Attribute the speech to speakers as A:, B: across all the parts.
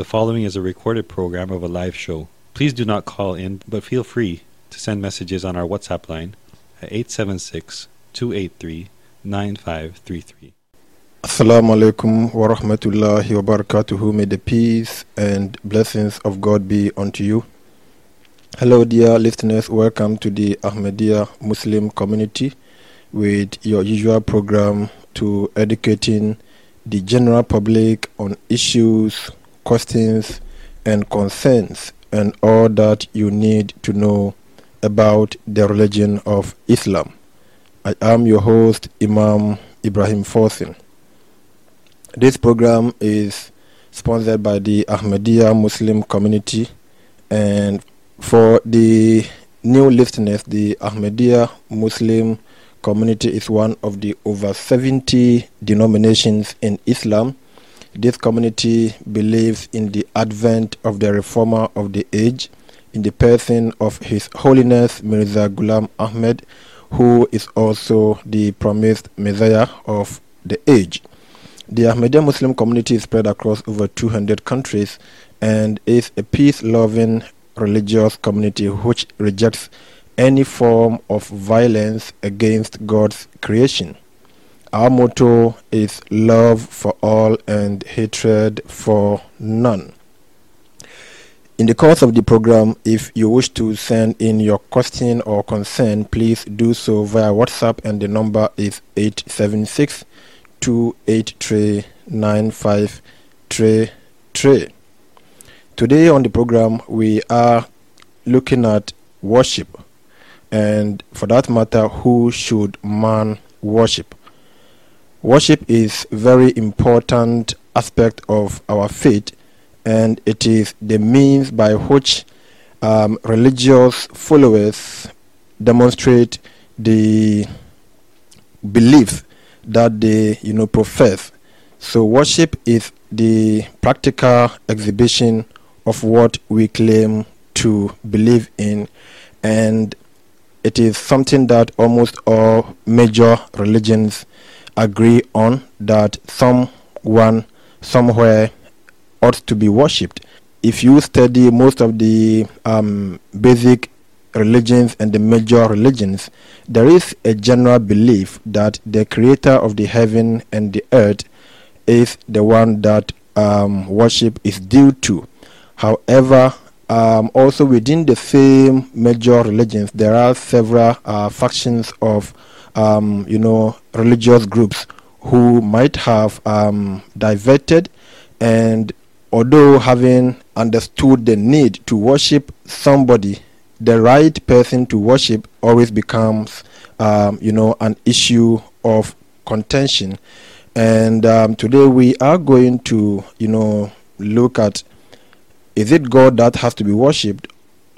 A: The following is a recorded program of a live show. Please do not call in, but feel free to send messages on our WhatsApp line at 876 283 9533.
B: Assalamu alaikum wa rahmatullahi wa barakatuhu. May the peace and blessings of God be unto you. Hello, dear listeners. Welcome to the Ahmadiyya Muslim community with your usual program to educating the general public on issues, questions, and concerns, and all that you need to know about the religion of Islam. I am your host, Imam Ibrahim Forsin. This program is sponsored by the Ahmadiyya Muslim community, and for the new listeners, the Ahmadiyya Muslim community is one of the over 70 denominations in Islam. This community believes in the advent of the reformer of the age, in the person of His Holiness Mirza Ghulam Ahmad, who is also the promised Messiah of the age. The Ahmadiyya Muslim community is spread across over 200 countries and is a peace loving religious community which rejects any form of violence against God's creation. Our motto is love for all and hatred for none. In the course of the program, if you wish to send in your question or concern, please do so via WhatsApp, and the number is 876 283 9533. Today on the program, we are looking at worship, and for that matter, who should man worship? Worship is very important aspect of our faith, and it is the means by which um, religious followers demonstrate the belief that they you know profess. So worship is the practical exhibition of what we claim to believe in and it is something that almost all major religions agree on that someone somewhere ought to be worshipped if you study most of the um, basic religions and the major religions, there is a general belief that the creator of the heaven and the earth is the one that um, worship is due to. However, um, also within the same major religions, there are several uh, factions of, um, you know, religious groups who might have um, diverted and although having understood the need to worship somebody the right person to worship always becomes, um, you know, an issue of contention. And um, today we are going to, you know, look at is it God that has to be worshipped,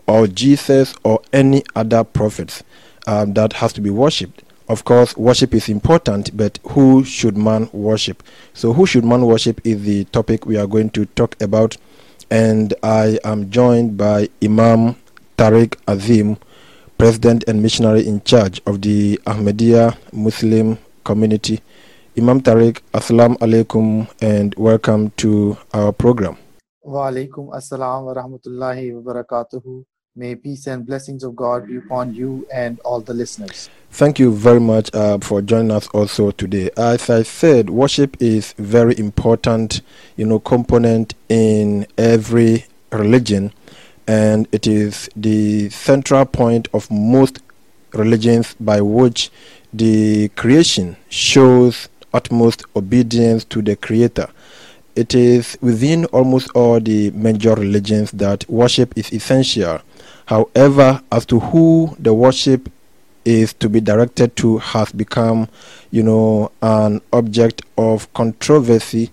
B: or Jesus, or any other prophets um, that has to be worshipped? Of course, worship is important, but who should man worship? So, who should man worship is the topic we are going to talk about. And I am joined by Imam Tariq Azim, President and Missionary in Charge of the Ahmadiyya Muslim Community. Imam Tariq, Assalamu alaikum and welcome to our program.
C: Wa alaikum assalam wa rahmatullahi wa barakatuhu. May peace and blessings of God be upon you and all the listeners.
B: Thank you very much uh, for joining us also today. As I said, worship is very important, you know, component in every religion and it is the central point of most religions by which the creation shows utmost obedience to the creator it is within almost all the major religions that worship is essential however as to who the worship is to be directed to has become you know an object of controversy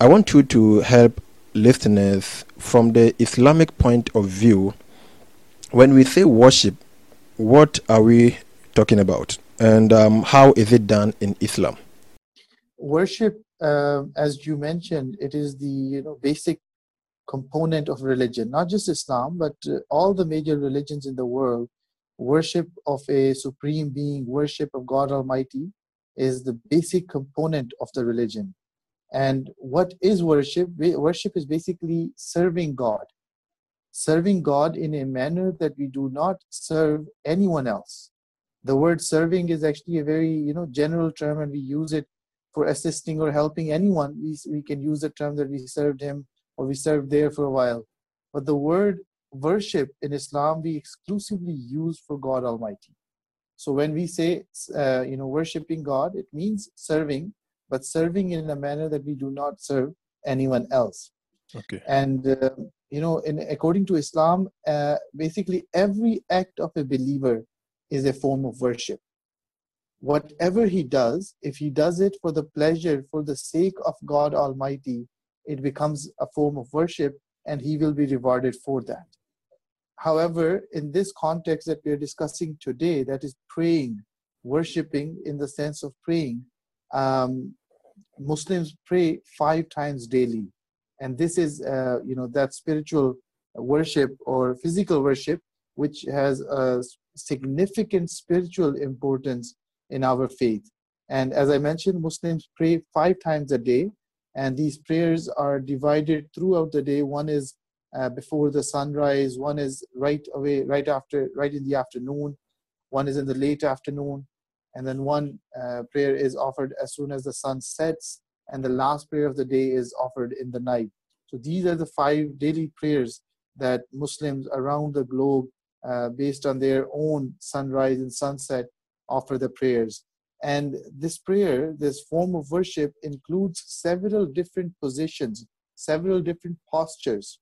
B: i want you to help listeners from the Islamic point of view, when we say worship, what are we talking about? And um, how is it done in Islam?
C: Worship, uh, as you mentioned, it is the you know basic component of religion, not just Islam, but uh, all the major religions in the world. Worship of a supreme being, worship of God Almighty, is the basic component of the religion. And what is worship? Worship is basically serving God. Serving God in a manner that we do not serve anyone else. The word serving is actually a very you know general term, and we use it for assisting or helping anyone. We, we can use the term that we served him or we served there for a while. But the word worship in Islam we exclusively use for God Almighty. So when we say, uh, you know, worshiping God, it means serving, but serving in a manner that we do not serve anyone else.
B: Okay.
C: And uh, you know, in according to Islam, uh, basically every act of a believer is a form of worship. Whatever he does, if he does it for the pleasure, for the sake of God Almighty, it becomes a form of worship, and he will be rewarded for that. However, in this context that we are discussing today, that is praying, worshiping in the sense of praying, um, Muslims pray five times daily, and this is, uh, you know, that spiritual worship or physical worship, which has a significant spiritual importance in our faith. And as I mentioned, Muslims pray five times a day, and these prayers are divided throughout the day. One is uh, before the sunrise one is right away right after right in the afternoon one is in the late afternoon and then one uh, prayer is offered as soon as the sun sets and the last prayer of the day is offered in the night so these are the five daily prayers that muslims around the globe uh, based on their own sunrise and sunset offer the prayers and this prayer this form of worship includes several different positions several different postures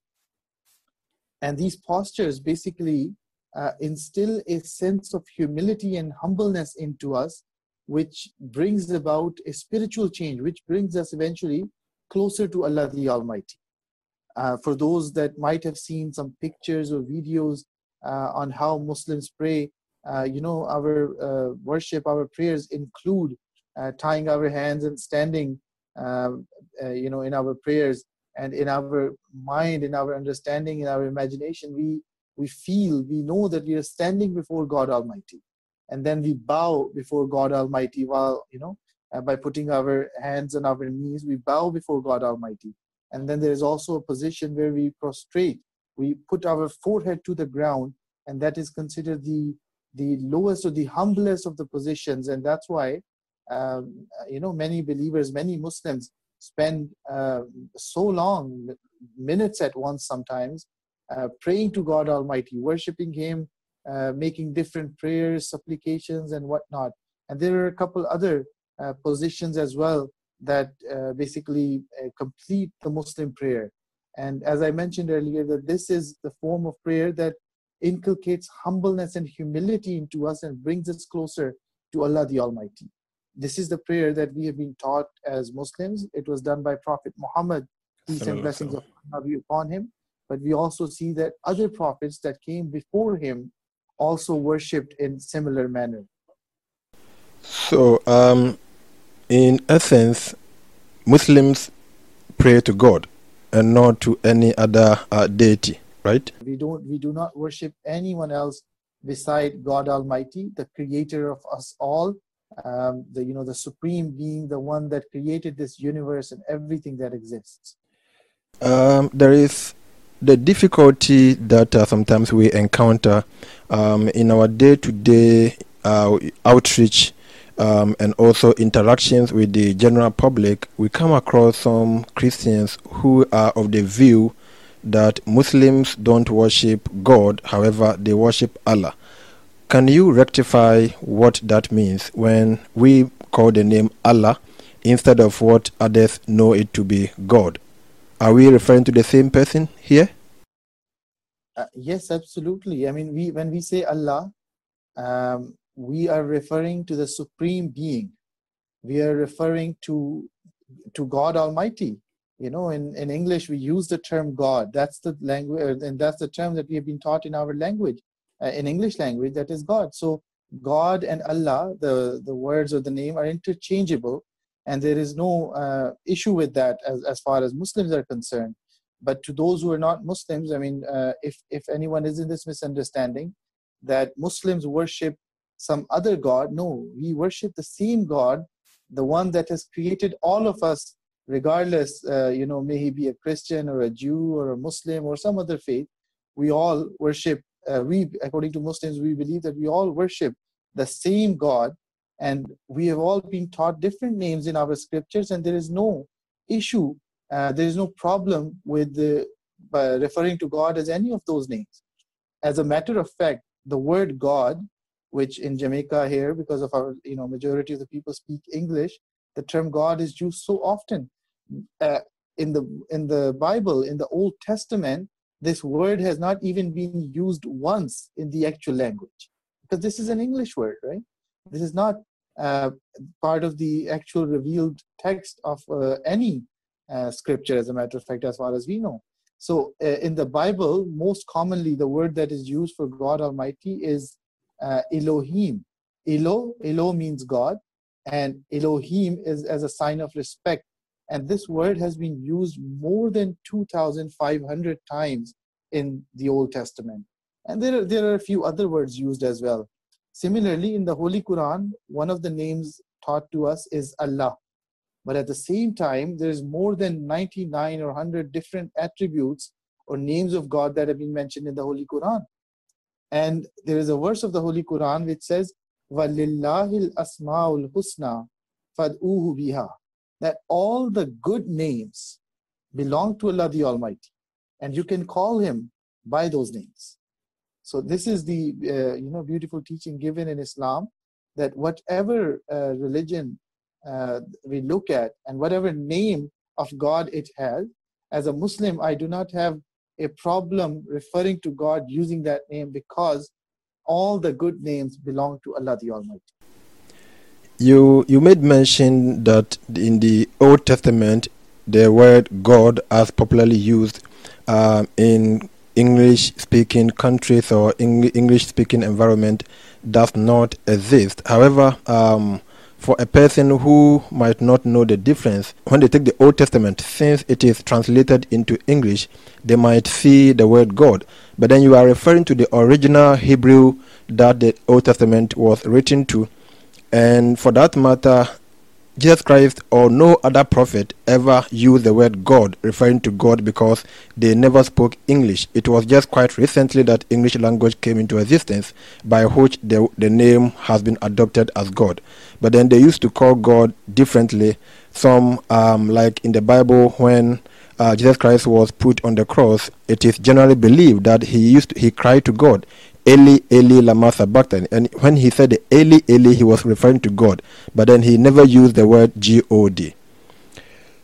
C: and these postures basically uh, instill a sense of humility and humbleness into us, which brings about a spiritual change, which brings us eventually closer to Allah the Almighty. Uh, for those that might have seen some pictures or videos uh, on how Muslims pray, you know, our uh, worship, our prayers include uh, tying our hands and standing, um, you know, in our prayers and in our mind in our understanding in our imagination we we feel we know that we are standing before god almighty. And then we bow before god almighty while you know uh, by putting our hands on our knees we bow before god almighty. And then there is also a position where we prostrate. We put our forehead to the ground and that is considered the the lowest or the humblest of the positions and that's why um, you know many believers many muslims spend uh, so long, minutes at once sometimes, uh, praying to God Almighty, worshiping Him, uh, making different prayers, supplications, and whatnot. And there are a couple other uh, positions as well that uh, basically uh, complete the Muslim prayer. And as I mentioned earlier, that this is the form of prayer that inculcates humbleness and humility into us and brings us closer to Allah the Almighty this is the prayer that we have been taught as Muslims. It was done by Prophet Muhammad, peace and blessings of Allah be upon him. But we also see that other prophets that came before him also worshipped in similar manner.
B: So, um, in essence, Muslims pray to God and not to any other uh, deity, right?
C: We don't. We do not worship anyone else beside God Almighty, the Creator of us all, um, the you know the supreme being the one that created this universe and everything that exists
B: um, there is the difficulty that uh, sometimes we encounter um, in our day-to-day uh, outreach um, and also interactions with the general public we come across some christians who are of the view that muslims don't worship god however they worship allah can you rectify what that means when we call the name Allah instead of what others know it to be God? Are we referring to the same person here?
C: Uh, yes, absolutely. I mean, we when we say Allah, um, we are referring to the supreme being. We are referring to to God Almighty. You know, in, in English we use the term God. That's the language, and that's the term that we have been taught in our language uh, in English language, that is God. So God and Allah, the, the words or the name are interchangeable, and there is no uh, issue with that as, as far as Muslims are concerned. But to those who are not Muslims, I mean, uh, if, if anyone is in this misunderstanding that Muslims worship some other God, no, we worship the same God, the one that has created all of us regardless, uh, you know, may he be a Christian or a Jew or a Muslim or some other faith, we all worship. Uh, we, according to Muslims, we believe that we all worship the same God, and we have all been taught different names in our scriptures, and there is no issue, uh, there is no problem with referring to God as any of those names. As a matter of fact, the word God, which in Jamaica here, because of our you know majority of the people speak English, the term God is used so often uh, in the in the Bible, in the Old Testament, this word has not even been used once in the actual language, because this is an English word, right? This is not uh, part of the actual revealed text of uh, any uh, scripture, as a matter of fact, as far as we know. So, uh, in the Bible, most commonly the word that is used for God Almighty is uh, Elohim. Elo, Elo means God, and Elohim is as a sign of respect and this word has been used more than 2,500 times in the Old Testament. And there are, there are a few other words used as well. Similarly, in the Holy Quran, one of the names taught to us is Allah. But at the same time, there's more than 99 or 100 different attributes or names of God that have been mentioned in the Holy Quran. And there is a verse of the Holy Quran which says, وَلِلَّهِ الْأَسْمَاءُ الْحُسْنَى فَادْءُوهُ بِهَا that all the good names belong to Allah the Almighty, and you can call Him by those names. So this is the uh, you know beautiful teaching given in Islam that whatever uh, religion uh, we look at and whatever name of God it has, as a Muslim, I do not have a problem referring to God using that name because all the good names belong to Allah the Almighty.
B: You you made mention that in the Old Testament the word God as popularly used uh, in English speaking countries or English speaking environment does not exist. However, um, for a person who might not know the difference, when they take the Old Testament, since it is translated into English, they might see the word God. But then you are referring to the original Hebrew that the Old Testament was written to and for that matter, Jesus Christ or no other prophet ever used the word God, referring to God because they never spoke English. It was just quite recently that English language came into existence, by which the, the name has been adopted as God. But then they used to call God differently. Some, um, like in the Bible, when uh, Jesus Christ was put on the cross, it is generally believed that he used to, he cried to God. Eli, Eli, lama sabachthani. And when he said Eli, Eli, he was referring to God. But then he never used the word G-O-D.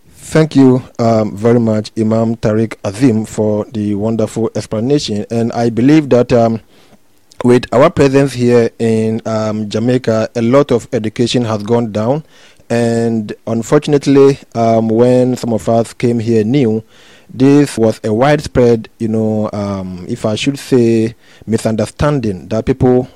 B: Thank you um, very much, Imam Tariq Azim, for the wonderful explanation. And I believe that um, with our presence here in um, Jamaica, a lot of education has gone down. And unfortunately, um, when some of us came here new, this was a widespread, you know, um, if I should say, misunderstanding that people,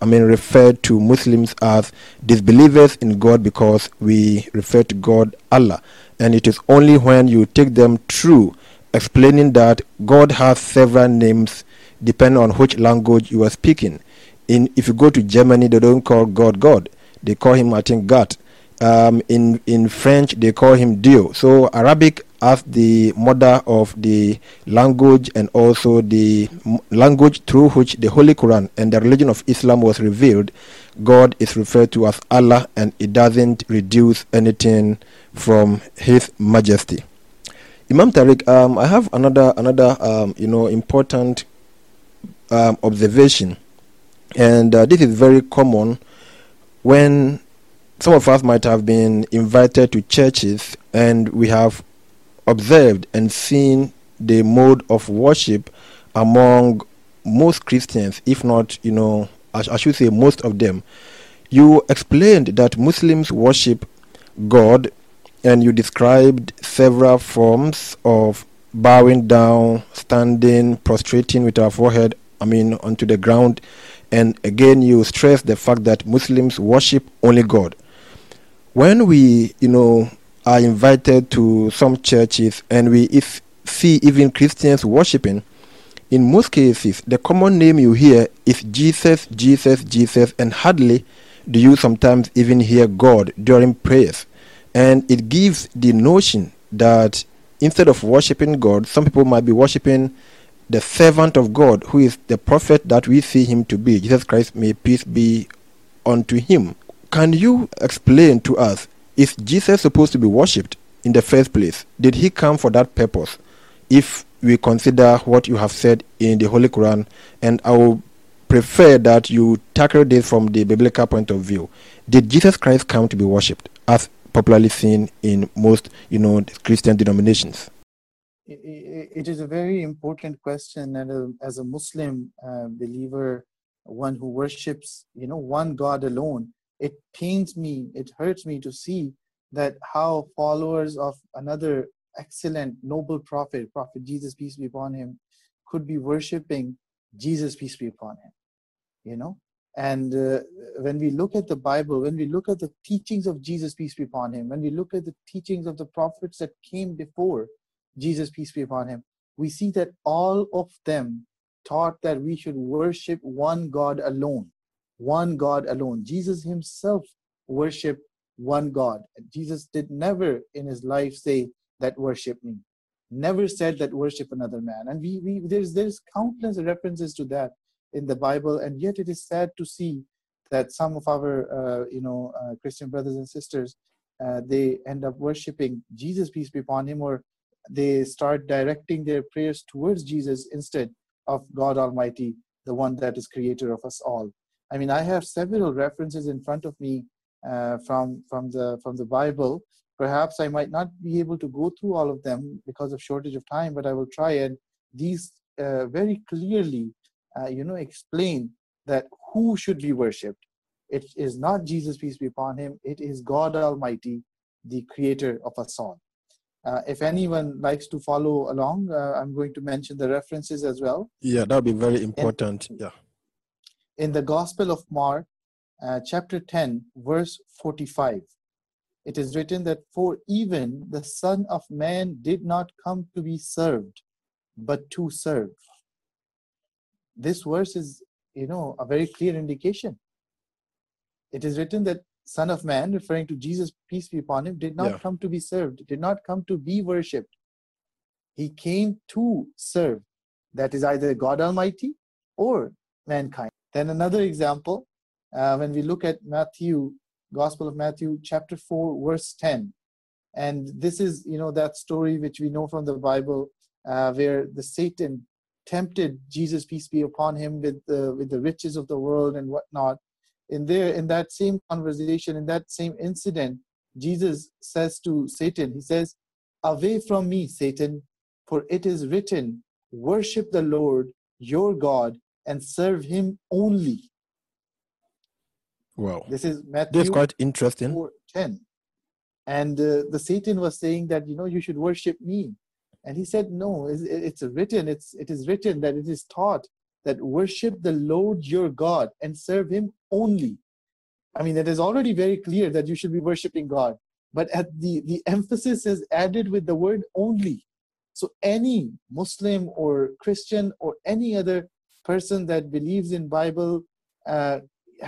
B: I mean, refer to Muslims as disbelievers in God because we refer to God Allah. And it is only when you take them through explaining that God has several names depending on which language you are speaking. In if you go to Germany, they don't call God God; they call him I think God. Um, in in French, they call him Dio. So Arabic as the mother of the language and also the language through which the Holy Quran and the religion of Islam was revealed, God is referred to as Allah and it doesn't reduce anything from His Majesty. Imam Tariq, um, I have another another um, you know important um, observation, and uh, this is very common when some of us might have been invited to churches and we have observed and seen the mode of worship among most Christians, if not, you know, I, I should say most of them. You explained that Muslims worship God and you described several forms of bowing down, standing, prostrating with our forehead, I mean, onto the ground. And again, you stress the fact that Muslims worship only God. When we, you know, are invited to some churches and we if see even Christians worshiping, in most cases, the common name you hear is Jesus, Jesus, Jesus, and hardly do you sometimes even hear God during prayers. And it gives the notion that instead of worshiping God, some people might be worshiping the servant of God, who is the prophet that we see him to be. Jesus Christ, may peace be unto him. Can you explain to us, is Jesus supposed to be worshipped in the first place? Did he come for that purpose? If we consider what you have said in the Holy Quran, and I will prefer that you tackle this from the biblical point of view. Did Jesus Christ come to be worshipped, as popularly seen in most, you know, Christian denominations?
C: It is a very important question, and as a Muslim uh, believer, one who worships, you know, one God alone, it pains me, it hurts me to see that how followers of another excellent, noble prophet, Prophet Jesus, peace be upon him, could be worshiping Jesus, peace be upon him. You know, and uh, when we look at the Bible, when we look at the teachings of Jesus, peace be upon him, when we look at the teachings of the prophets that came before Jesus, peace be upon him, we see that all of them taught that we should worship one God alone. One God alone. Jesus himself worshiped one God. Jesus did never in his life say that worship me. Never said that worship another man. And we, we there's there's countless references to that in the Bible, and yet it is sad to see that some of our uh, you know uh, Christian brothers and sisters uh, they end up worshiping Jesus, peace be upon him, or they start directing their prayers towards Jesus instead of God Almighty, the one that is creator of us all. I mean, I have several references in front of me uh, from from the from the Bible. Perhaps I might not be able to go through all of them because of shortage of time, but I will try. And these uh, very clearly, uh, you know, explain that who should be worshipped. It is not Jesus, peace be upon him. It is God Almighty, the Creator of us all. Uh, if anyone likes to follow along, uh, I'm going to mention the references as well.
B: Yeah, that would be very important.
C: In,
B: yeah.
C: In the Gospel of Mark, uh, chapter 10, verse 45, it is written that, For even the Son of Man did not come to be served, but to serve. This verse is, you know, a very clear indication. It is written that Son of Man, referring to Jesus, peace be upon him, did not yeah. come to be served, did not come to be worshipped. He came to serve. That is either God Almighty or mankind. Then another example, uh, when we look at Matthew, Gospel of Matthew, chapter 4, verse 10. And this is, you know, that story which we know from the Bible, uh, where the Satan tempted Jesus, peace be upon him, with the with the riches of the world and whatnot in there in that same conversation in that same incident jesus says to satan he says away from me satan for it is written worship the lord your god and serve him only.
B: Wow.
C: This is matthew
B: this is quite interesting.
C: 4, 10 and uh, the satan was saying that you know you should worship me. And he said no it's, it's written it's it is written that it is taught that worship the Lord your God and serve him only. I mean, it is already very clear that you should be worshiping God, but at the, the emphasis is added with the word only. So any Muslim or Christian or any other person that believes in Bible uh,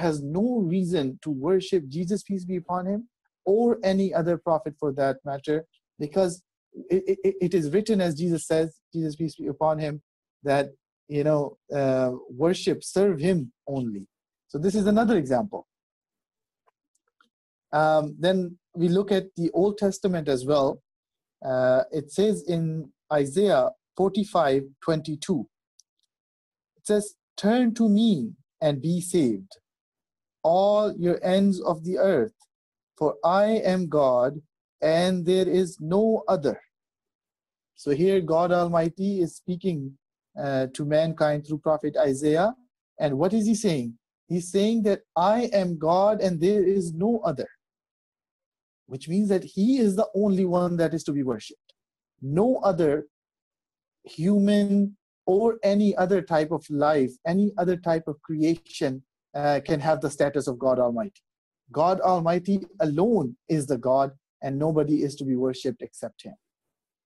C: has no reason to worship Jesus, peace be upon him, or any other prophet for that matter, because it, it, it is written as Jesus says, Jesus, peace be upon him, that you know, uh, worship, serve Him only. So this is another example. Um, then we look at the Old Testament as well. Uh, it says in Isaiah 45 22, it says, Turn to me and be saved, all your ends of the earth, for I am God and there is no other. So here, God Almighty is speaking uh, to mankind through prophet Isaiah. And what is he saying? He's saying that I am God and there is no other, which means that he is the only one that is to be worshipped. No other human or any other type of life, any other type of creation uh, can have the status of God Almighty. God Almighty alone is the God, and nobody is to be worshipped except Him.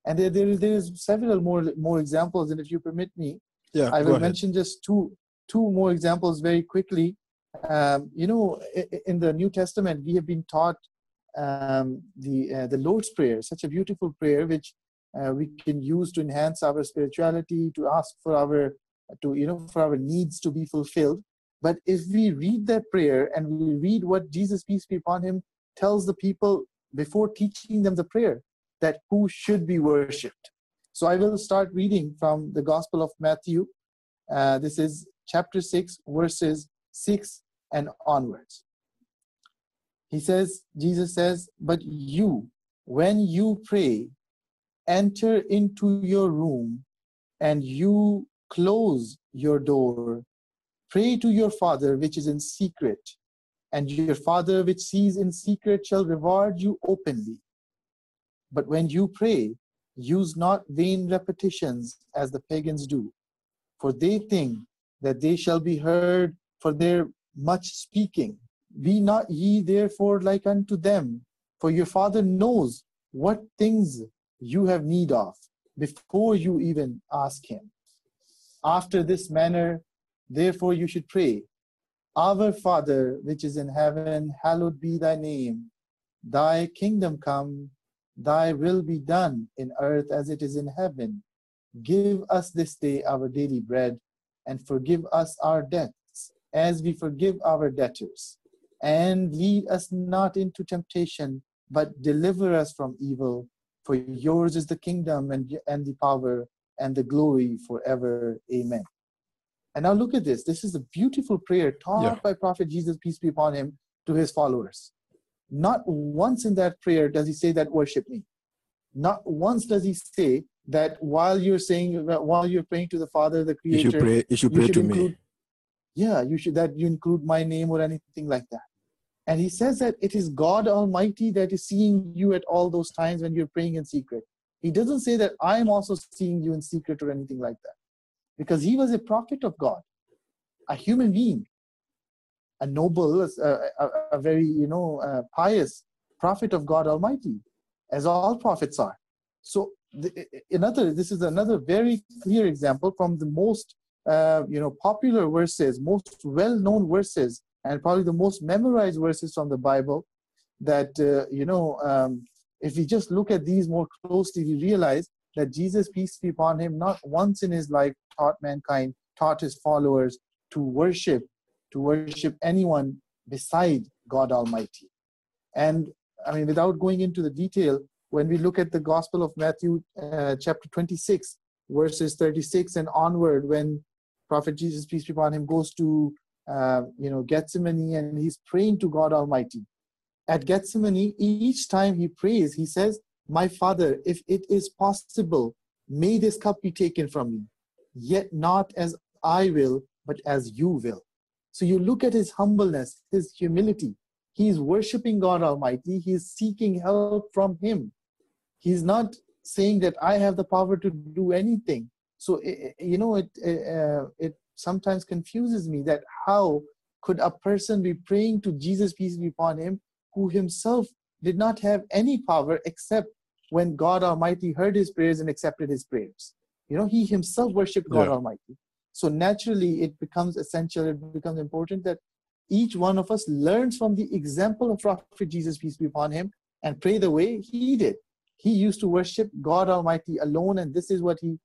C: And there, there, there is several more more examples, and if you permit me,
B: yeah,
C: I will mention just two two more examples very quickly. Um, you know, in the New Testament, we have been taught um, the uh, the Lord's Prayer, such a beautiful prayer which uh, we can use to enhance our spirituality, to ask for our to you know for our needs to be fulfilled. But if we read that prayer and we read what Jesus, peace be upon him, tells the people before teaching them the prayer, that who should be worshipped. So I will start reading from the Gospel of Matthew. Uh, this is chapter 6, verses 6 and onwards. He says, Jesus says, But you, when you pray, enter into your room and you close your door. Pray to your Father which is in secret, and your Father which sees in secret shall reward you openly. But when you pray, use not vain repetitions as the pagans do, for they think that they shall be heard for their much speaking. Be not ye therefore like unto them, for your Father knows what things you have need of before you even ask Him. After this manner, therefore, you should pray Our Father, which is in heaven, hallowed be thy name. Thy kingdom come, thy will be done in earth as it is in heaven. Give us this day our daily bread, and forgive us our debts, as we forgive our debtors. And lead us not into temptation, but deliver us from evil. For yours is the kingdom and, and the power and the glory forever. Amen. And now look at this. This is a beautiful prayer taught yeah. by Prophet Jesus, peace be upon him, to his followers. Not once in that prayer does he say that worship me. Not once does he say that while you're saying while you're praying to the Father, the Creator,
B: you should pray, you should pray you should to
C: include,
B: me.
C: Yeah, you should that you include my name or anything like that. And he says that it is God Almighty that is seeing you at all those times when you're praying in secret. He doesn't say that I'm also seeing you in secret or anything like that. Because he was a prophet of God, a human being, a noble, a, a, a very, you know, pious prophet of God Almighty, as all prophets are. So the, another, this is another very clear example from the most, uh, you know, popular verses, most well-known verses and probably the most memorized verses from the Bible that, uh, you know, um, if we just look at these more closely, we realize that Jesus, peace be upon him, not once in his life taught mankind, taught his followers to worship, to worship anyone beside God Almighty. And I mean, without going into the detail, when we look at the Gospel of Matthew, uh, chapter 26, verses 36 and onward, when Prophet Jesus, peace be upon him, goes to uh, you know, Gethsemane and he's praying to God Almighty. At Gethsemane, each time he prays, he says, My Father, if it is possible, may this cup be taken from me, yet not as I will, but as you will. So you look at his humbleness, his humility. He's worshiping God Almighty. He's seeking help from him. He's not saying that I have the power to do anything. So, you know, it, uh, it sometimes confuses me that how could a person be praying to Jesus, peace be upon him, who himself did not have any power except when God Almighty heard his prayers and accepted his prayers. You know, he himself worshiped God yeah. Almighty. So naturally, it becomes essential, it becomes important that each one of us learns from the example of Prophet Jesus, peace be upon him, and pray the way he did. He used to worship God Almighty alone, and this is what he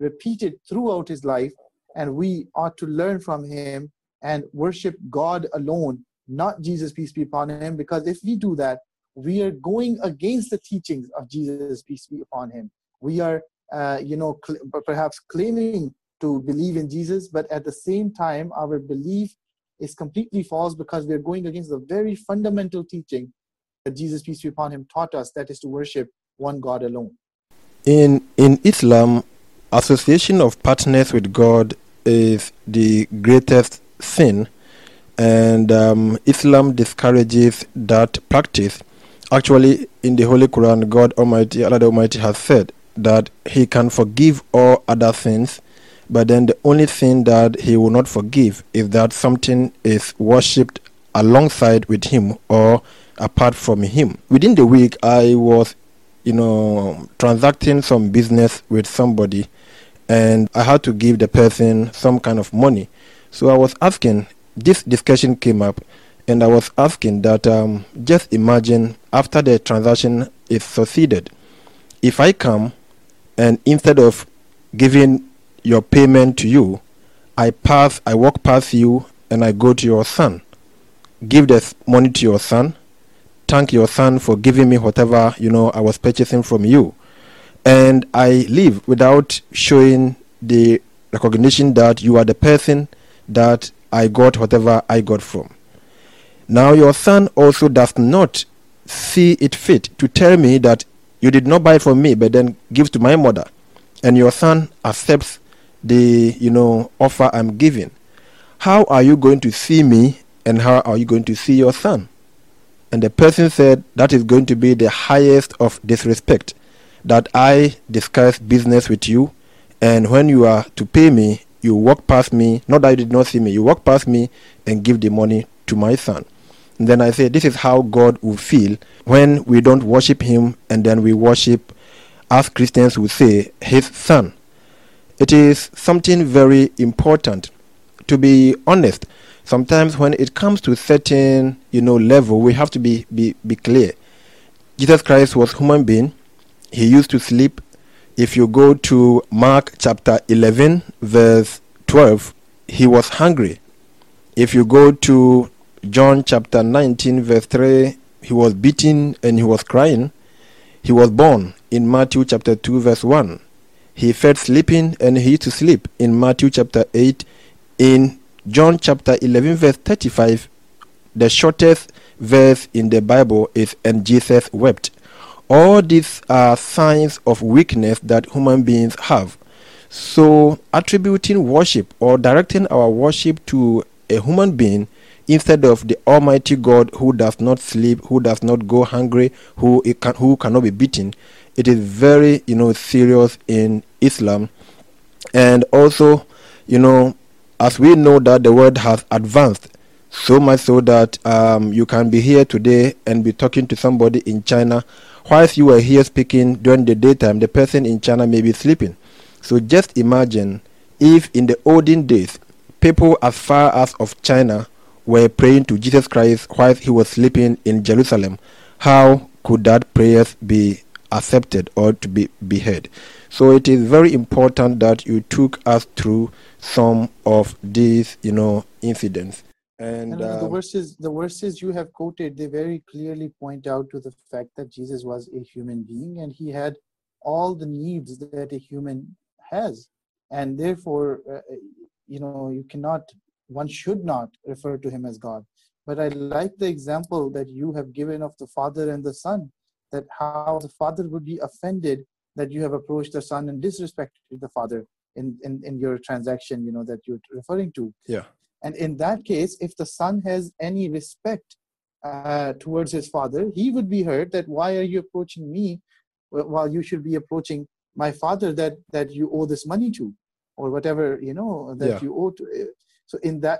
C: repeated throughout his life and we ought to learn from him and worship God alone, not Jesus, peace be upon him, because if we do that, we are going against the teachings of Jesus, peace be upon him. We are, uh, you know, cl- perhaps claiming to believe in Jesus, but at the same time, our belief is completely false because we're going against the very fundamental teaching that Jesus, peace be upon him, taught us that is to worship one God alone.
B: In, in Islam, association of partners with God is the greatest sin, and um, Islam discourages that practice. Actually, in the Holy Quran, God Almighty, Allah the Almighty, has said that He can forgive all other sins, but then the only sin that He will not forgive is that something is worshipped alongside with Him or apart from Him. Within the week, I was, you know, transacting some business with somebody and I had to give the person some kind of money. So I was asking, this discussion came up, and I was asking that um, just imagine after the transaction is succeeded, if I come and instead of giving your payment to you, I pass, I walk past you, and I go to your son, give the money to your son, thank your son for giving me whatever you know I was purchasing from you, and I leave without showing the recognition that you are the person that I got whatever I got from. Now your son also does not see it fit to tell me that you did not buy from me, but then give to my mother, and your son accepts the you know offer I'm giving. How are you going to see me, and how are you going to see your son? And the person said that is going to be the highest of disrespect, that I discuss business with you, and when you are to pay me, you walk past me. Not that you did not see me, you walk past me and give the money to my son. And then I say, this is how God will feel when we don't worship Him and then we worship, as Christians would say, His Son. It is something very important. To be honest, sometimes when it comes to certain, you know, level, we have to be, be, be clear. Jesus Christ was human being. He used to sleep. If you go to Mark chapter 11, verse 12, he was hungry. If you go to John chapter 19, verse 3, he was beaten and he was crying. He was born in Matthew chapter 2, verse 1. He fed sleeping and he used to sleep in Matthew chapter 8. In John chapter 11, verse 35, the shortest verse in the Bible is, And Jesus wept. All these are signs of weakness that human beings have. So, attributing worship or directing our worship to a human being instead of the Almighty God who does not sleep, who does not go hungry, who can, who cannot be beaten. It is very you know serious in Islam, and also you know as we know that the world has advanced so much so that um, you can be here today and be talking to somebody in China, whilst you were here speaking during the daytime, the person in China may be sleeping. So just imagine if in the olden days people as far as of China were praying to Jesus Christ whilst he was sleeping in Jerusalem, how could that prayers be accepted or to be, be heard? So it is very important that you took us through some of these, you know, incidents. And,
C: And the
B: um,
C: verses, the verses you have quoted, they very clearly point out to the fact that Jesus was a human being and he had all the needs that a human has, and therefore, uh, you know, you cannot, one should not refer to him as God. But I like the example that you have given of the father and the son, that how the father would be offended that you have approached the son and disrespected the father in, in, in your transaction, you know, that you're referring to.
B: yeah.
C: And in that case, if the son has any respect uh, towards his father, he would be hurt that why are you approaching me while you should be approaching my father that that you owe this money to, or whatever you know that
B: Yeah.
C: you owe to. So in that,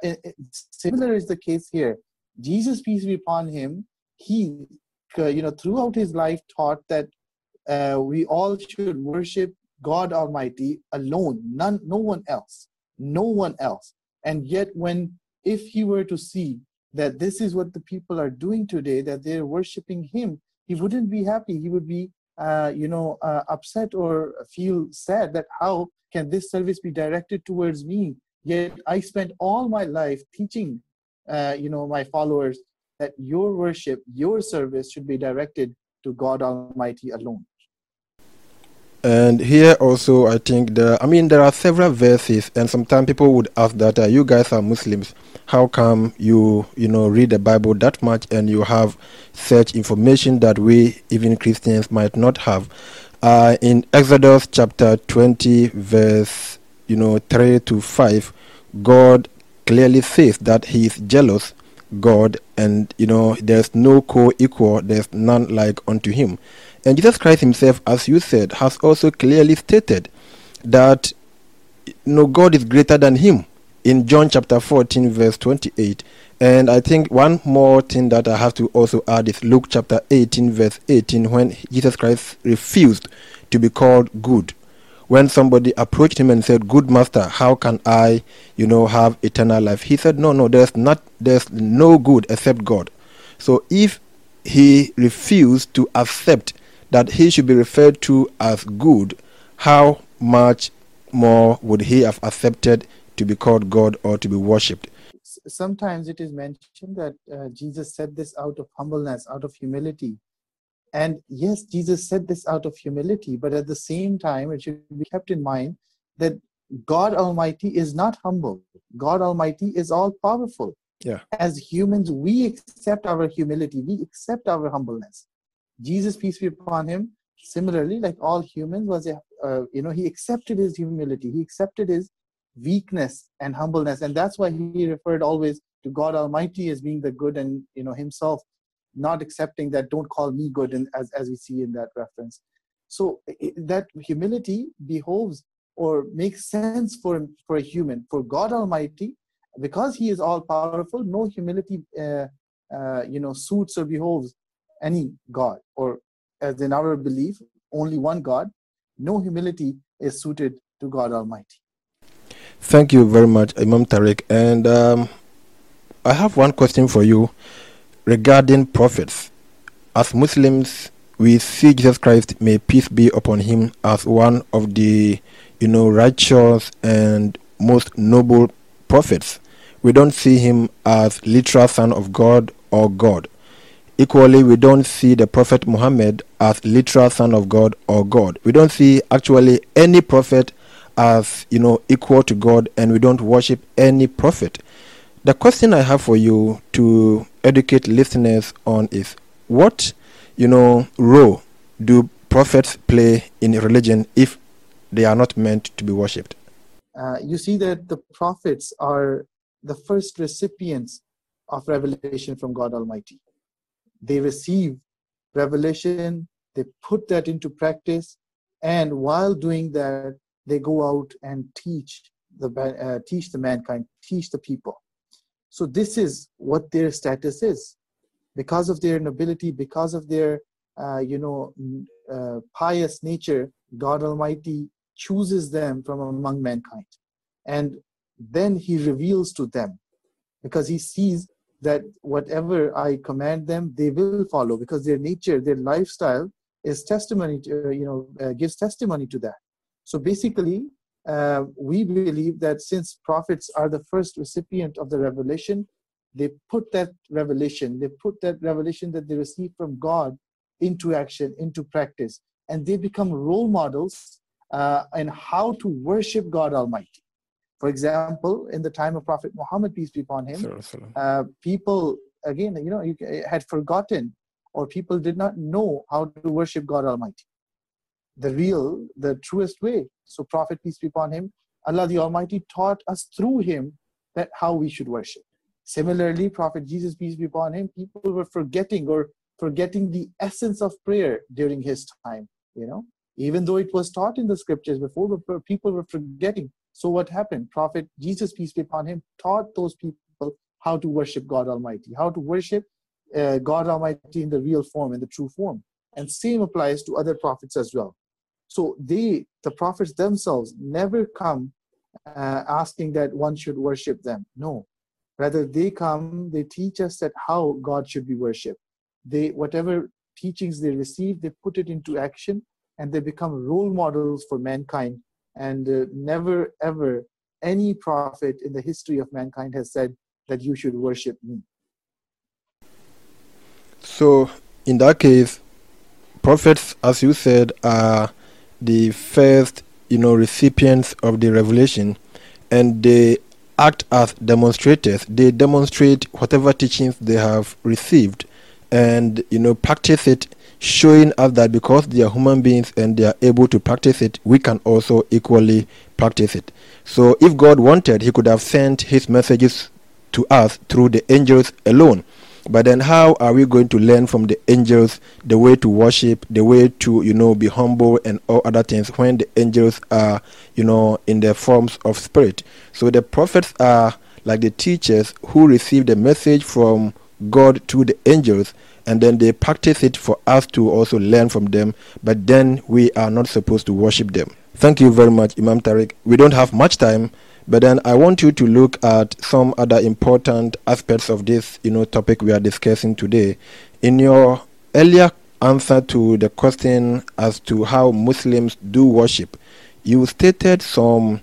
C: similar is the case here. Jesus, peace be upon him, he uh, you know throughout his life taught that uh, we all should worship God Almighty alone, none, no one else, no one else. And yet, when if he were to see that this is what the people are doing today, that they're worshiping him, he wouldn't be happy. He would be, uh, you know, uh, upset or feel sad that how can this service be directed towards me? Yet I spent all my life teaching, uh, you know, my followers that your worship, your service should be directed to God Almighty alone.
B: And here also, I think there. I mean, there are several verses, and sometimes people would ask that uh, you guys are Muslims. How come you, you know, read the Bible that much and you have such information that we, even Christians, might not have? Uh, in Exodus chapter 20, verse, you know, 3 to 5, God clearly says that He is jealous God, and you know, there's no co-equal. There's none like unto Him. And Jesus Christ himself, as you said, has also clearly stated that you know, God is greater than him in John chapter 14, verse 28. And I think one more thing that I have to also add is Luke chapter 18, verse 18, when Jesus Christ refused to be called good. when somebody approached him and said, "Good master, how can I, you know, have eternal life?" He said, "No, no, there's not there's no good except God." So if he refused to accept that he should be referred to as good, how much more would he have accepted to be called God or to be worshipped?
C: Sometimes it is mentioned that uh, Jesus said this out of humbleness, out of humility. And yes, Jesus said this out of humility, but at the same time, it should be kept in mind that God Almighty is not humble. God Almighty is all powerful.
B: Yeah.
C: As humans, we accept our humility, we accept our humbleness. Jesus, peace be upon him, similarly, like all humans, was a uh, you know he accepted his humility, he accepted his weakness and humbleness, and that's why he referred always to God Almighty as being the good, and you know himself not accepting that. Don't call me good, and as as we see in that reference. So that humility behoves or makes sense for for a human. For God Almighty, because he is all powerful no humility uh, uh, you know suits or behoves any god or as in our belief only one god no humility is suited to god almighty.
B: Thank you very much imam tariq. And um, i have one question for you regarding prophets. As muslims we see jesus christ may peace be upon him as one of the you know righteous and most noble prophets. We don't see him as literal son of God or God. Equally, we don't see the Prophet Muhammad as literal son of God or God. We don't see actually any prophet as you know equal to God, and we don't worship any prophet. The question I have for you to educate listeners on is what you know role do prophets play in religion if they are not meant to be worshipped?
C: Uh, you see that the prophets are the first recipients of revelation from God Almighty. They receive revelation, they put that into practice, and while doing that, they go out and teach the uh, teach the mankind, teach the people. So this is what their status is, because of their nobility, because of their uh, you know uh, pious nature. God Almighty chooses them from among mankind, and then he reveals to them because he sees that whatever I command them, they will follow because their nature, their lifestyle is testimony, to, uh, you know, uh, gives testimony to that. So basically, uh, we believe that since prophets are the first recipient of the revelation, they put that revelation, they put that revelation that they receive from God into action, into practice, and they become role models uh, in how to worship God Almighty. For example, in the time of Prophet Muhammad, peace be upon him, uh, people, again, you know, you had forgotten or people did not know how to worship God Almighty. The real, the truest way. So Prophet, peace be upon him, Allah the Almighty taught us through him that how we should worship. Similarly, Prophet Jesus, peace be upon him, people were forgetting or forgetting the essence of prayer during his time, you know, even though it was taught in the scriptures before, but people were forgetting so what happened? Prophet Jesus, peace be upon him, taught those people how to worship God Almighty, how to worship uh, God Almighty in the real form, in the true form. And same applies to other prophets as well. So they, the prophets themselves, never come uh, asking that one should worship them. No, rather they come, they teach us that how God should be worshipped. They, whatever teachings they receive, they put it into action, and they become role models for mankind and uh, never ever any prophet in the history of mankind has said that you should worship me.
B: So, in that case, prophets, as you said, are the first, you know, recipients of the revelation, and they act as demonstrators. They demonstrate whatever teachings they have received, and you know, practice it showing us that because they are human beings and they are able to practice it, we can also equally practice it. So, if God wanted, He could have sent His messages to us through the angels alone. But then, how are we going to learn from the angels the way to worship, the way to, you know, be humble and all other things when the angels are, you know, in their forms of spirit? So, the prophets are like the teachers who receive the message from God through the angels, and then they practice it for us to also learn from them, but then we are not supposed to worship them. Thank you very much, Imam Tariq. We don't have much time, but then I want you to look at some other important aspects of this, you know, topic we are discussing today. In your earlier answer to the question as to how Muslims do worship, you stated some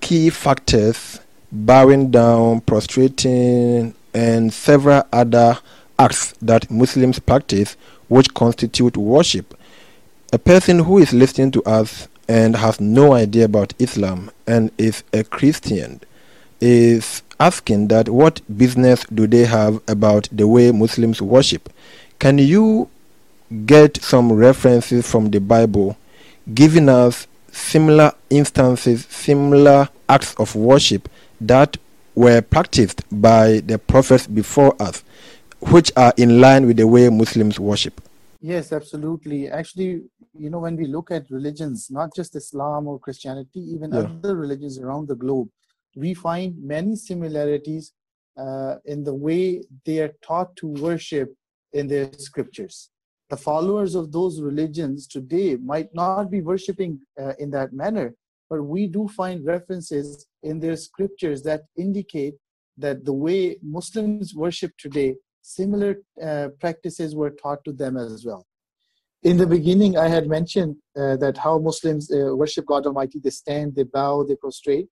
B: key factors bowing down, prostrating, and several other acts that Muslims practice which constitute worship. A person who is listening to us and has no idea about Islam and is a Christian is asking that what business do they have about the way Muslims worship? Can you get some references from the Bible giving us similar instances, similar acts of worship that were practiced by the prophets before us, which are in line with the way Muslims worship.
C: Yes, absolutely. Actually, you know, when we look at religions, not just Islam or Christianity, even yeah. other religions around the globe, we find many similarities uh, in the way they are taught to worship in their scriptures. The followers of those religions today might not be worshiping uh, in that manner, but we do find references in their scriptures that indicate that the way Muslims worship today, similar uh, practices were taught to them as well. In the beginning, I had mentioned uh, that how Muslims uh, worship God Almighty. They stand, they bow, they prostrate.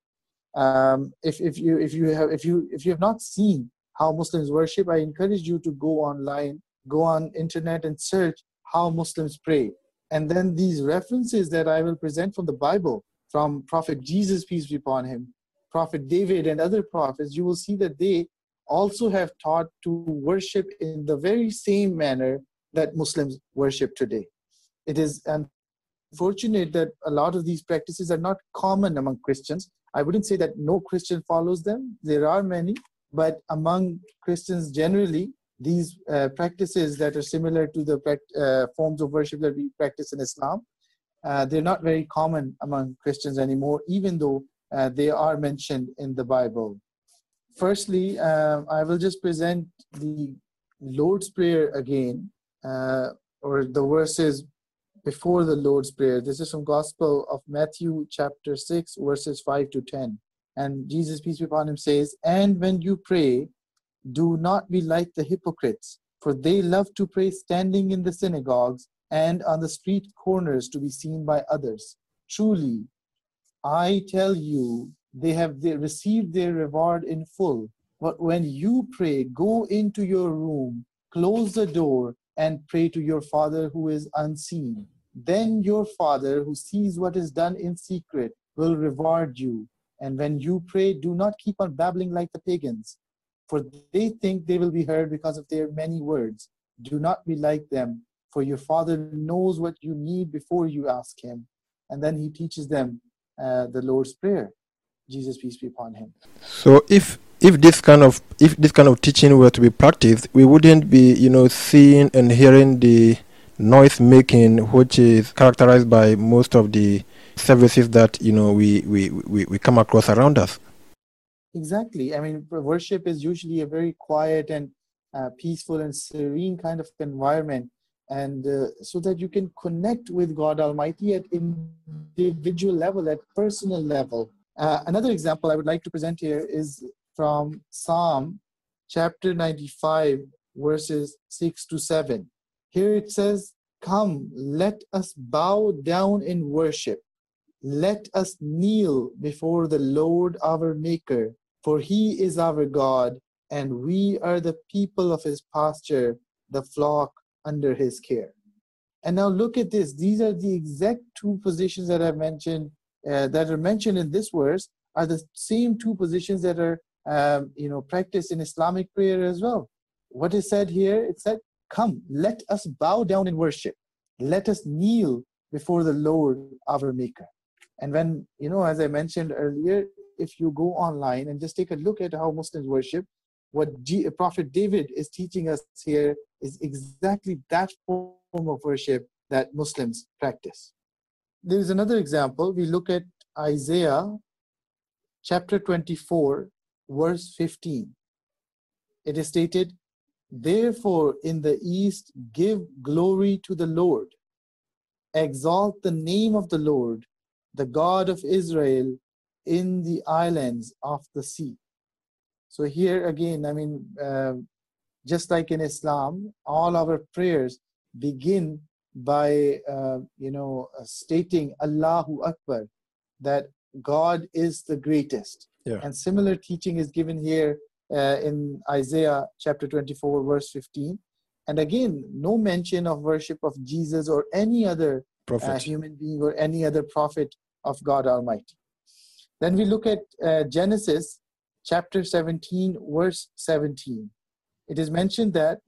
C: Um, if, if you if you have if you if you have not seen how Muslims worship, I encourage you to go online, go on internet, and search how Muslims pray. And then these references that I will present from the Bible from Prophet Jesus, peace be upon him, Prophet David, and other prophets, you will see that they also have taught to worship in the very same manner that Muslims worship today. It is unfortunate that a lot of these practices are not common among Christians. I wouldn't say that no Christian follows them, there are many, but among Christians generally, these uh, practices that are similar to the uh, forms of worship that we practice in Islam uh, they're not very common among Christians anymore, even though uh, they are mentioned in the Bible. Firstly, uh, I will just present the Lord's Prayer again, uh, or the verses before the Lord's Prayer. This is from Gospel of Matthew, chapter 6, verses 5 to 10. And Jesus, peace be upon him, says, And when you pray, do not be like the hypocrites, for they love to pray standing in the synagogues and on the street corners to be seen by others. Truly, I tell you, they have received their reward in full. But when you pray, go into your room, close the door, and pray to your Father who is unseen. Then your Father, who sees what is done in secret, will reward you. And when you pray, do not keep on babbling like the pagans, for they think they will be heard because of their many words. Do not be like them for your father knows what you need before you ask him and then he teaches them uh, the lord's prayer jesus peace be upon him.
B: So if if this kind of if this kind of teaching were to be practiced we wouldn't be you know seeing and hearing the noise making which is characterized by most of the services that you know we we, we, we come across around us.
C: Exactly. I mean worship is usually a very quiet and uh, peaceful and serene kind of environment. And uh, so that you can connect with God Almighty at individual level, at personal level. Uh, another example I would like to present here is from Psalm chapter 95, verses 6 to 7. Here it says, Come, let us bow down in worship. Let us kneel before the Lord our Maker, for he is our God, and we are the people of his pasture, the flock under his care. And now look at this. These are the exact two positions that I mentioned, uh, that are mentioned in this verse, are the same two positions that are, um, you know, practiced in Islamic prayer as well. What is said here? It said, "Come, let us bow down in worship. Let us kneel before the Lord our Maker." And when you know, as I mentioned earlier, if you go online and just take a look at how Muslims worship, what G- Prophet David is teaching us here is exactly that form of worship that Muslims practice. There is another example. We look at Isaiah chapter 24, verse 15. It is stated, Therefore, in the east, give glory to the Lord. Exalt the name of the Lord, the God of Israel, in the islands of the sea. So, here again, I mean, uh, just like in Islam, all our prayers begin by, uh, you know, stating Allahu Akbar, that God is the greatest.
B: Yeah.
C: And similar teaching is given here uh, in Isaiah chapter 24, verse 15. And again, no mention of worship of Jesus or any other uh,
B: Prophet.
C: human being or any other prophet of God Almighty. Then we look at uh, Genesis chapter 17, verse 17. It is mentioned that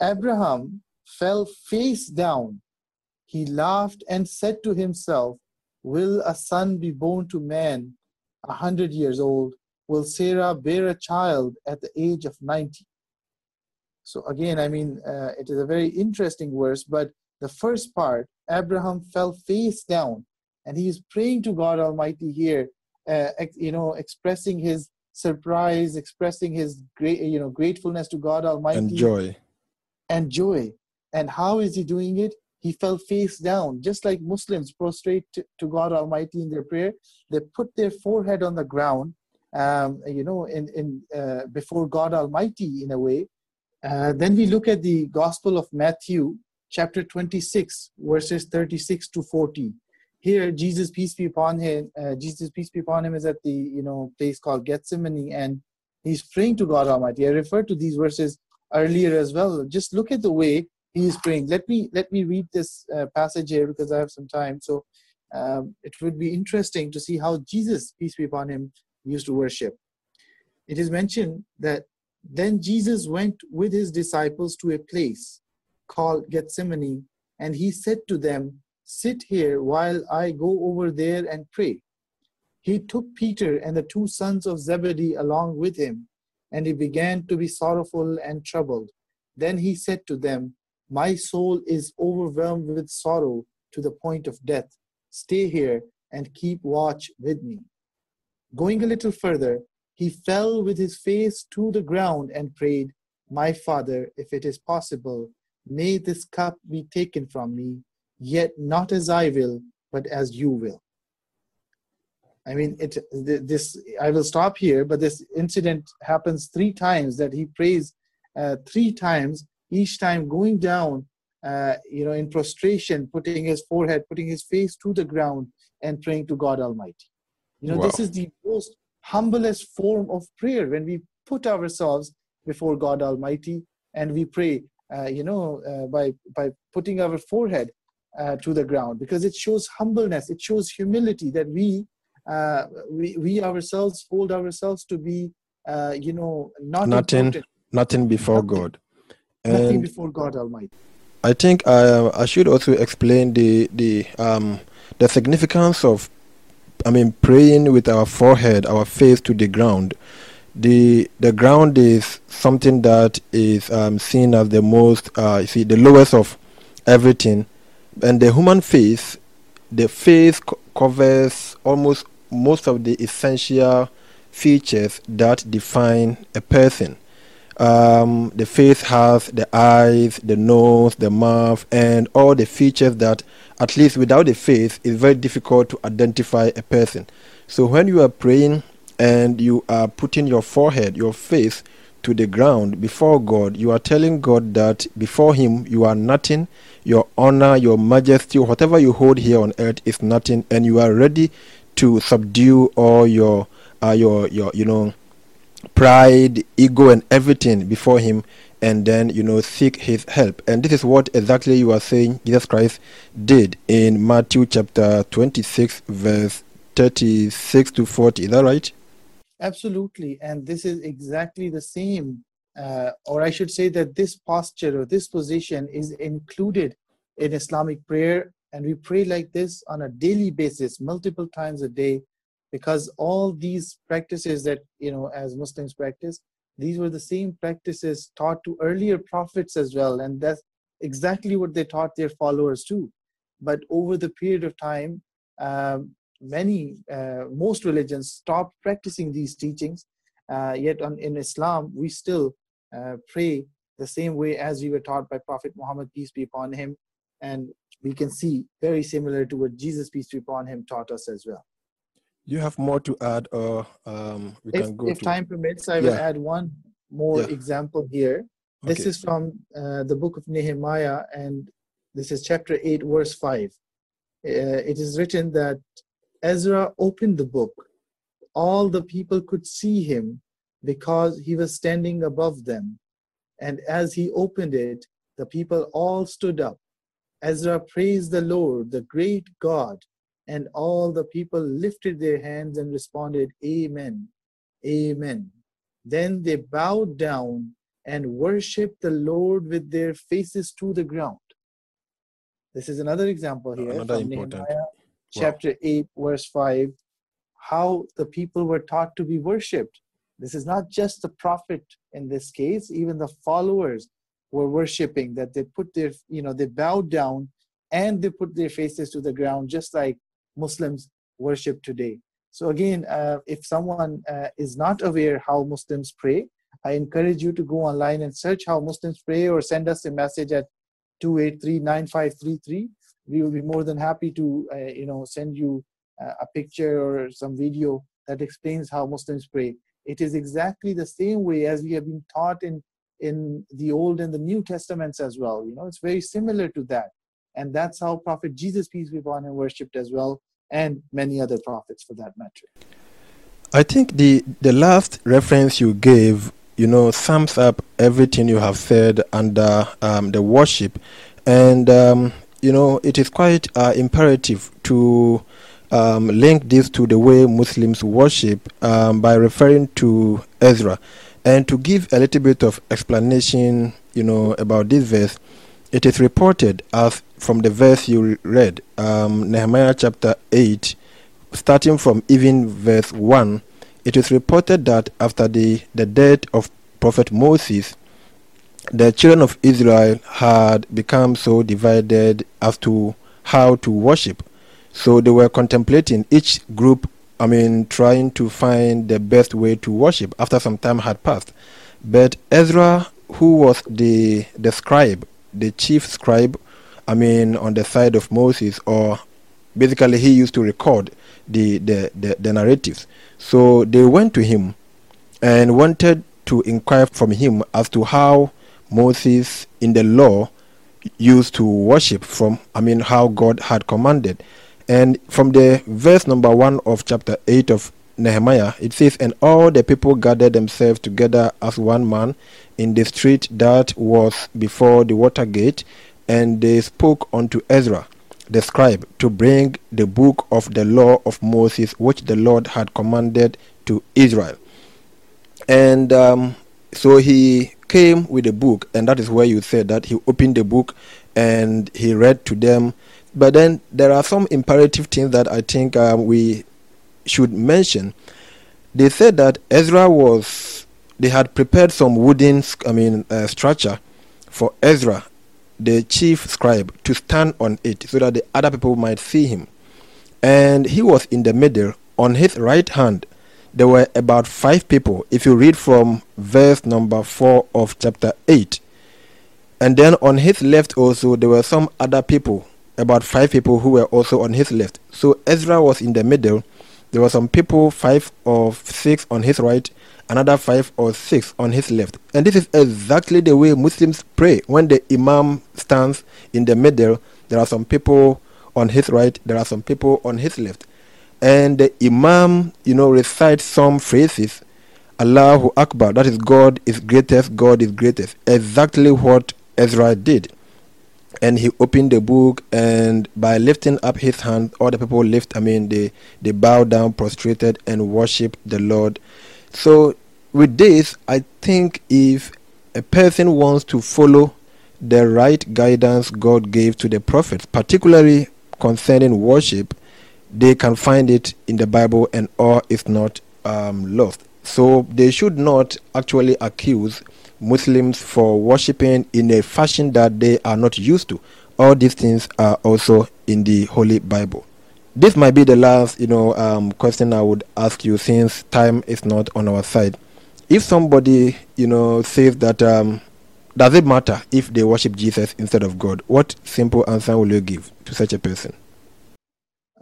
C: Abraham fell face down. He laughed and said to himself, Will a son be born to man a hundred years old? Will Sarah bear a child at the age of 90? So, again, I mean, uh, it is a very interesting verse, but the first part, Abraham fell face down and he is praying to God Almighty here, uh, you know, expressing his surprise, expressing his great, you know, gratefulness to God Almighty
B: And joy.
C: and joy. And how is he doing it? He fell face down, just like Muslims prostrate to, to God Almighty in their prayer. They put their forehead on the ground, um, you know, in, in uh, before God Almighty in a way. Uh, then we look at the Gospel of Matthew, chapter 26, verses 36 to 40. Here, Jesus, peace be upon him, uh, Jesus, peace be upon him, is at the you know place called Gethsemane, and he's praying to God Almighty. I referred to these verses earlier as well. Just look at the way he is praying. Let me let me read this uh, passage here because I have some time. So um, it would be interesting to see how Jesus, peace be upon him, used to worship. It is mentioned that then Jesus went with his disciples to a place called Gethsemane, and he said to them, Sit here while I go over there and pray. He took Peter and the two sons of Zebedee along with him, and he began to be sorrowful and troubled. Then he said to them, My soul is overwhelmed with sorrow to the point of death. Stay here and keep watch with me. Going a little further, he fell with his face to the ground and prayed, My Father, if it is possible, may this cup be taken from me, yet not as I will, but as you will. I mean, it. This I will stop here, but this incident happens three times. That he prays uh, three times, each time going down, uh, you know, in prostration, putting his forehead, putting his face to the ground, and praying to God Almighty. You know, this is the most humblest form of prayer when we put ourselves before God Almighty and we pray. Uh, you know, uh, by by putting our forehead uh, to the ground, because it shows humbleness, it shows humility that we uh, we we ourselves hold ourselves to be, uh, you know, not
B: Nothing
C: important,
B: Nothing before
C: Nothing.
B: God.
C: Nothing before God Almighty.
B: I think I, I should also explain the the um the significance of I mean praying with our forehead, our face to the ground. The the ground is something that is um, seen as the most uh, you see the lowest of everything, and the human face, the face co- covers almost most of the essential features that define a person. Um, the face has the eyes, the nose, the mouth, and all the features that, at least without the face, is very difficult to identify a person. So when you are praying and you are putting your forehead, your face to the ground before God, you are telling God that before Him you are nothing. Your honor, your majesty, whatever you hold here on earth is nothing, and you are ready to subdue all your, uh, your, your, you know, pride, ego, and everything before Him, and then you know seek His help. And this is what exactly you are saying Jesus Christ did in Matthew chapter 26, verse 36 to 40. Is that right?
C: Absolutely, and this is exactly the same, uh, or I should say that this posture or this position is included in Islamic prayer, and we pray like this on a daily basis, multiple times a day, because all these practices that you know as Muslims practice, these were the same practices taught to earlier prophets as well, and that's exactly what they taught their followers too. But over the period of time, um, many, uh, most religions stopped practicing these teachings. Uh, yet on, in Islam, we still uh, pray the same way as we were taught by Prophet Muhammad, peace be upon him. And we can see very similar to what Jesus, peace be upon him, taught us as well.
B: You have more to add, or um, we
C: if,
B: can go
C: if
B: to.
C: time permits, I will
B: Yeah.
C: add one more
B: Yeah.
C: example here. This
B: Okay.
C: is from uh, the book of Nehemiah, and this is chapter 8, verse 5. Uh, it is written that Ezra opened the book. All the people could see him because he was standing above them. And as he opened it, the people all stood up. Ezra praised the Lord, the great God, and all the people lifted their hands and responded, Amen, Amen. Then they bowed down and worshiped the Lord with their faces to the ground. This is another example here
B: Another
C: from
B: important-
C: Nehemiah chapter 8, verse 5, how the people were taught to be worshipped. This is not just the prophet in this case, even the followers were worshiping, that they put their, you know, they bowed down and they put their faces to the ground, just like Muslims worship today. So, again, uh, if someone uh, is not aware how Muslims pray, I encourage you to go online and search how Muslims pray or send us a message at 283-9533. We will be more than happy to, uh, you know, send you uh, a picture or some video that explains how Muslims pray. It is exactly the same way as we have been taught in in the Old and the New Testaments as well. You know, it's very similar to that, and that's how Prophet Jesus, peace be upon him, worshipped as well, and many other prophets for that matter.
B: I think the the last reference you gave, you know, sums up everything you have said under um, the worship, and um, you know, it is quite uh, imperative to um, link this to the way Muslims worship um, by referring to Ezra, and to give a little bit of explanation, you know, about this verse. It is reported as from the verse you read, um, Nehemiah chapter eight, starting from even verse 1, it is reported that after the, the death of Prophet Moses, the children of Israel had become so divided as to how to worship. So they were contemplating each group, I mean, trying to find the best way to worship after some time had passed. But Ezra, who was the, the scribe, the chief scribe, I mean, on the side of Moses, or basically he used to record the, the, the, the narratives. So they went to him and wanted to inquire from him as to how Moses in the law used to worship from, I mean, how God had commanded. And from the verse number one of chapter 8 of Nehemiah, it says, And all the people gathered themselves together as one man in the street that was before the water gate, and they spoke unto Ezra, the scribe, to bring the book of the law of Moses, which the Lord had commanded to Israel. And um, so he came with a book, and that is where you said that he opened the book and he read to them. But then there are some imperative things that I think um, we should mention. They said that Ezra was, they had prepared some wooden, I mean, uh, structure for Ezra, the chief scribe, to stand on it so that the other people might see him. And he was in the middle. On his right hand, there were about five people. If you read from verse number 4 of chapter 8, and then on his left also, there were some other people, about five people who were also on his left. So Ezra was in the middle. There were some people, five or six on his right, another five or six on his left. And this is exactly the way Muslims pray. When the Imam stands in the middle, there are some people on his right, there are some people on his left. And the Imam, you know, recites some phrases Allahu Akbar, that is God is greatest, God is greatest. Exactly what Ezra did. And he opened the book, and by lifting up his hand, all the people lift, I mean, they, they bow down, prostrated, and worship the Lord. So, with this, I think if a person wants to follow the right guidance God gave to the prophets, particularly concerning worship, they can find it in the Bible and all is not um, lost. So they should not actually accuse Muslims for worshipping in a fashion that they are not used to. All these things are also in the Holy Bible. This might be the last, you know, um, question I would ask you since time is not on our side. If somebody, you know, says that um, does it matter if they worship Jesus instead of God? What simple answer will you give to such a person?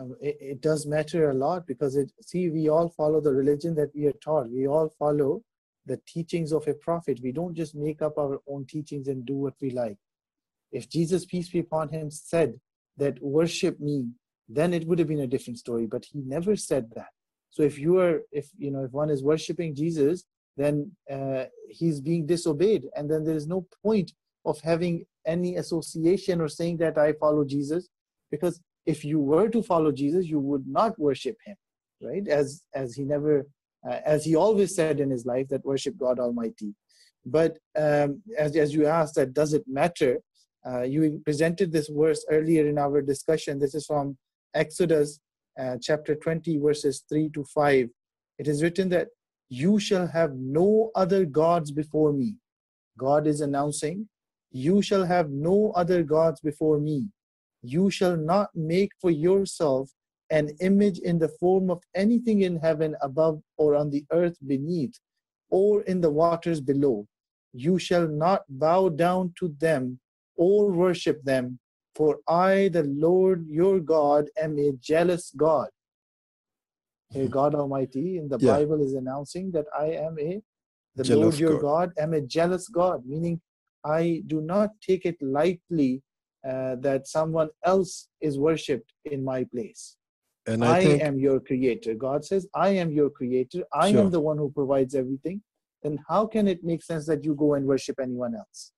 C: Um, it, it does matter a lot because it see we all follow the religion that we are taught we all follow the teachings of a prophet. We don't just make up our own teachings and do what we like. If jesus peace be upon him said that worship me then it would have been a different story but he never said that. So if you are if you know if one is worshiping jesus then uh, he's being disobeyed. And then there is no point of having any association or saying that i follow jesus because if you were to follow jesus you would not worship him right? As as he never uh, as he always said in his life that worship god almighty. But um, as, as you asked that does it matter? Uh, you presented this verse earlier in our discussion. This is from exodus uh, chapter 20 verses 3 to 5 it is written that you shall have no other gods before me. God is announcing you shall have no other gods before me. You shall not make for yourself an image in the form of anything in heaven above or on the earth beneath or in the waters below. You shall not bow down to them or worship them, for I, the Lord your God, am a jealous God. A God Almighty in the
B: Yeah.
C: Bible is announcing that I am a the
B: Jealous
C: Lord your
B: God.
C: God. am a jealous God, meaning I do not take it lightly uh, that someone else is worshipped in my place.
B: And I,
C: I,
B: think
C: am your creator. God says, I am your creator. I
B: Sure.
C: am the one who provides everything. Then how can it make sense that you go and worship anyone else?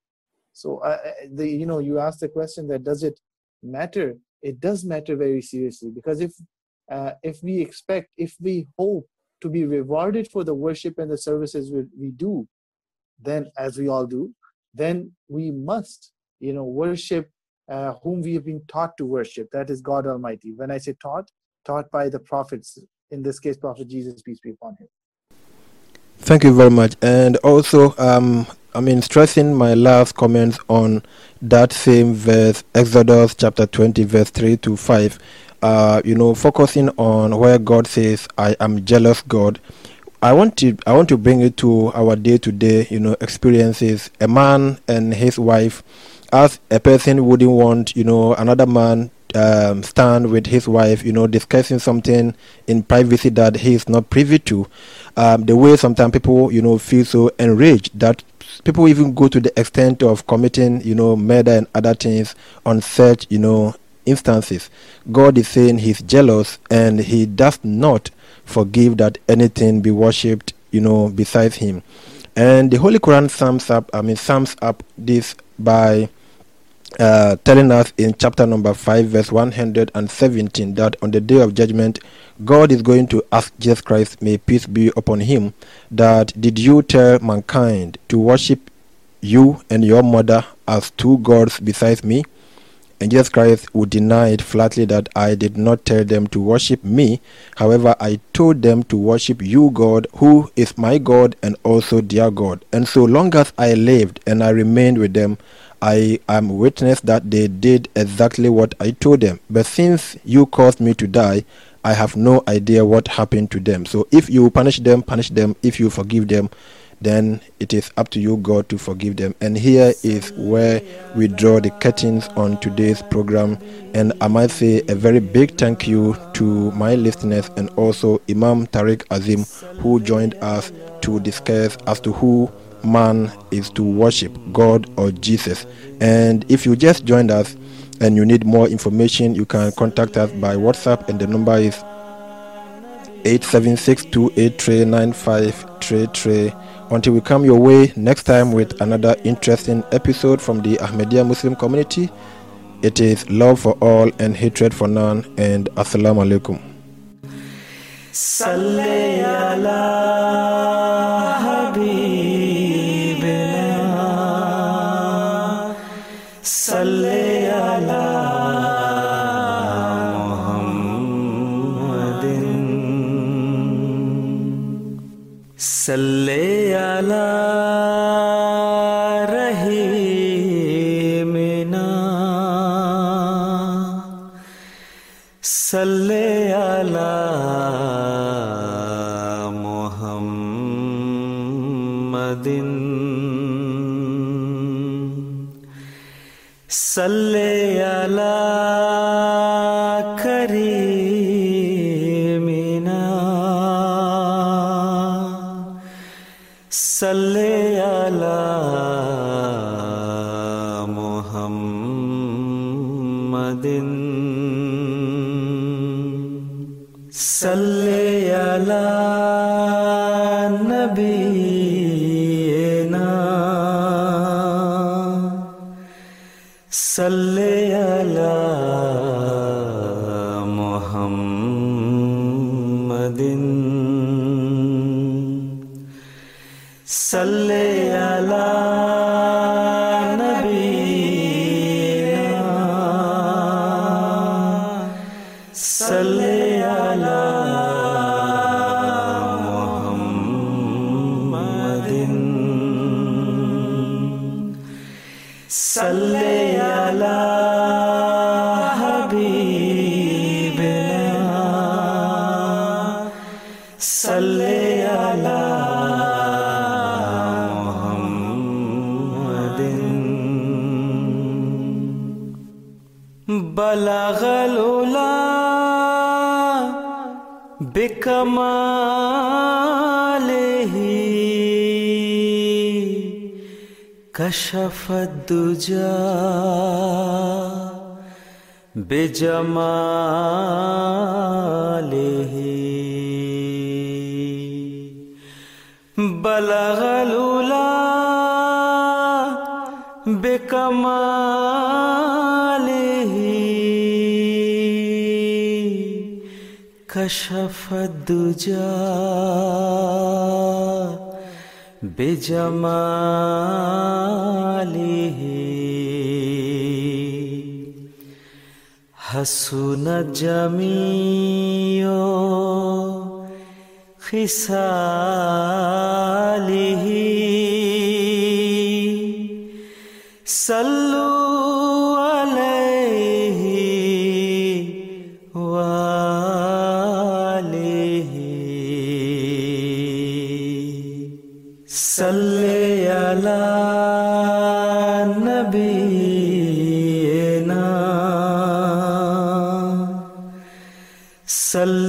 C: So, uh, the you know, you ask the question that does it matter? It does matter very seriously because if uh, if we expect, if we hope to be rewarded for the worship and the services we, we do, then as we all do, then we must, you know, worship uh, whom we have been taught to worship. That is God Almighty. When I say taught, taught by the prophets, in this case, Prophet Jesus, peace be upon him.
B: Thank you very much. And also, um, I mean, stressing my last comments on that same verse, Exodus chapter 20, verse 3 to 5. Uh, you know, focusing on where God says, I am jealous God. I want to I want to bring it to our day to day, you know, experiences. A man and his wife, as a person wouldn't want, you know, another man um, stand with his wife, you know, discussing something in privacy that he is not privy to. Um, the way sometimes people, you know, feel so enraged that people even go to the extent of committing, you know, murder and other things on such, you know, instances. God is saying He's jealous and He does not forgive that anything be worshipped, you know, besides Him. And the Holy Quran sums up, I mean, sums up this by uh, telling us in chapter number 5, verse 117, that on the day of judgment, God is going to ask Jesus Christ, may peace be upon him, that did you tell mankind to worship you and your mother as two gods besides me? And Jesus Christ would deny it flatly that I did not tell them to worship me. However, I told them to worship you, God, who is my God and also their God. And so long as I lived and I remained with them, I am witness that they did exactly what I told them. But since you caused me to die, I have no idea what happened to them. So if you punish them, punish them. If you forgive them, then it is up to you, God, to forgive them. And here is where we draw the curtains on today's program. And I might say a very big thank you to my listeners and also Imam Tariq Azim, who joined us to discuss as to who man is to worship, God or Jesus. And if you just joined us and you need more information, you can contact us by WhatsApp, and the number is 876-283-9533. Until we come your way next time with another interesting episode from the Ahmadiyya Muslim community, it is love for all and hatred for none. And Assalamu alaikum.
D: صلی علی رحیمنا صلی علی محمد صلی كشف الدجى بجماله. بلغ الأولى بكماله كشف الدجى बेजमालिह Hasan जमियो खिसालिह Sallu وسلم